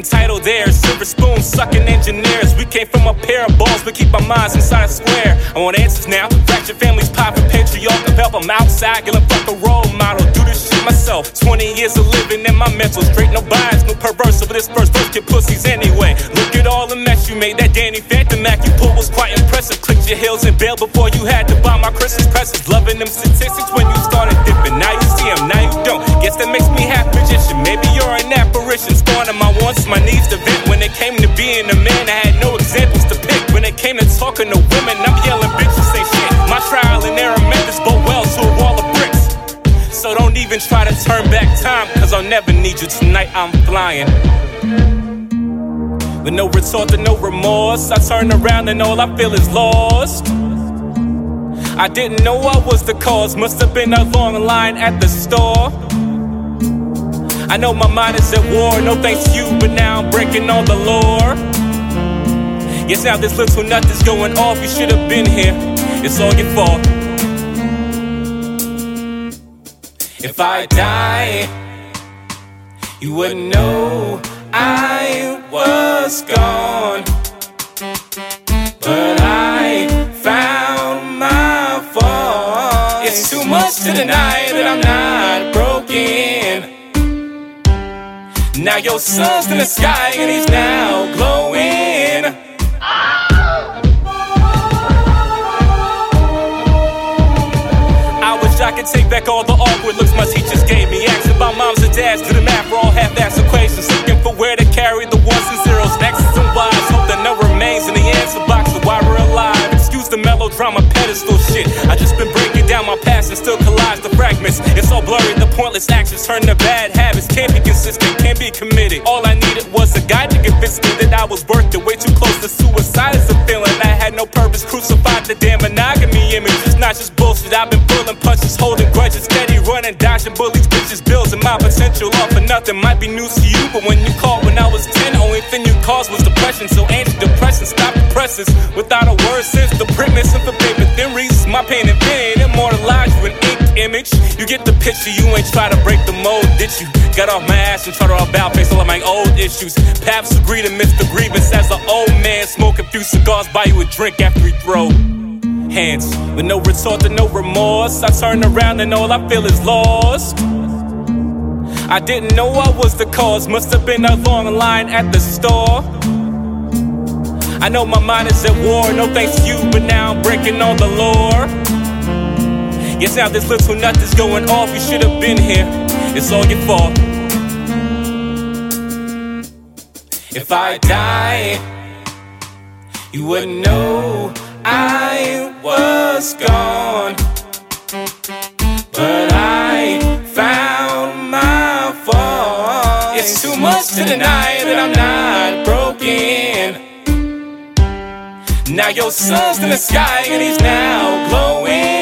entitled heirs, silver spoon sucking engineers. We came from a pair of balls, but keep our minds inside a square. I want answers now. Fractured families, popping patriarch of help. I'm outside, fuck a role model. Do this shit myself. 20 years of living in my mental. Straight no bias, no perverse. But this first verse get pussies anyway. Look at all the mess you made. That Danny Phantom Mac you pulled was quite impressive. Clicked your heels and bail before you had to buy my Christmas presents. Loving them statistics when you started dipping. Came to talking to women, I'm yelling bitches say shit. My trial and error methods both well to a wall of bricks. So don't even try to turn back time, cause I'll never need you tonight. I'm flying. With no retort and no remorse, I turn around and all I feel is lost. I didn't know I was the cause, must have been a long line at the store. I know my mind is at war, no thanks to you, but now I'm breaking all the lore. Yes, now this little nut is going off, you should have been here. It's all your fault. If I die, you wouldn't know I was gone. But I found my fault. It's too much to deny that I'm not broken. Now your son's in the sky and he's now back all the awkward looks my teachers gave me. Asking about moms and dads, to the math for all half-ass equations. Looking for where to carry the ones and zeros, X's and Y's. Hope that no remains in the answer box of why we're alive. Excuse the melodrama pedestal shit. I just been breaking down my past and still collides the fragments. It's all blurry, the pointless actions turn to bad habits. Can't be consistent, can't be committed. All I needed was a guide to convince me that I was worth it. Way too close to suicide is a feeling I had no purpose. Crucified the damn monogamy image. It's not just bullshit. I've been pulling punches, running, dodging bullies, bitches, bills, and my potential all for nothing. Might be news to you, but when you called when I was 10, only thing you caused was depression. So antidepressants stop the presses without a word since the print missing for paper thin reasons. My pain and pain immortalized you in ink image. You get the picture, you ain't try to break the mold, did you? Got off my ass and tried to about face all of my old issues. Paps agree to miss the grievance as an old man smoking few cigars, buy you a drink after he throw hands with no retort and no remorse. I turn around and all I feel is lost. I didn't know I was the cause, must have been a long line at the store. I know my mind is at war, no thanks to you, but now I'm breaking all the lore. Yes, now this little nut is going off, you should have been here. It's all your fault. If I die, you wouldn't know I was gone. But I found my fault. It's too much to deny that I'm not broken. Now your sun's in the sky and he's now glowing.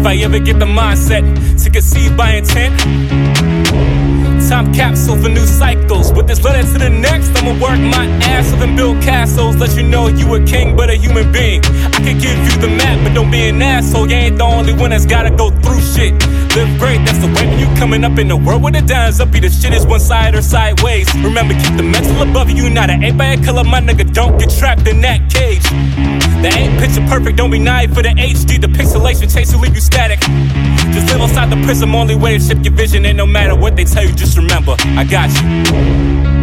If I ever get the mindset to conceive by intent, time capsule for new cycles. With this letter to the next, I'ma work my ass off and build castles. Let you know you a king, but a human being. I can give you the map, but don't be an asshole. You ain't the only one that's gotta go through shit. Live great, that's the way when you coming up in the world where the downs up. Be the shit is one side or sideways. Remember, keep the mental above you, not an ain't by a color. My nigga, don't get trapped in that cage. Picture perfect, don't be naive for the HD. The pixelation chase will leave you static. Just live outside the prism, only way to shift your vision. And no matter what they tell you, just remember, I got you.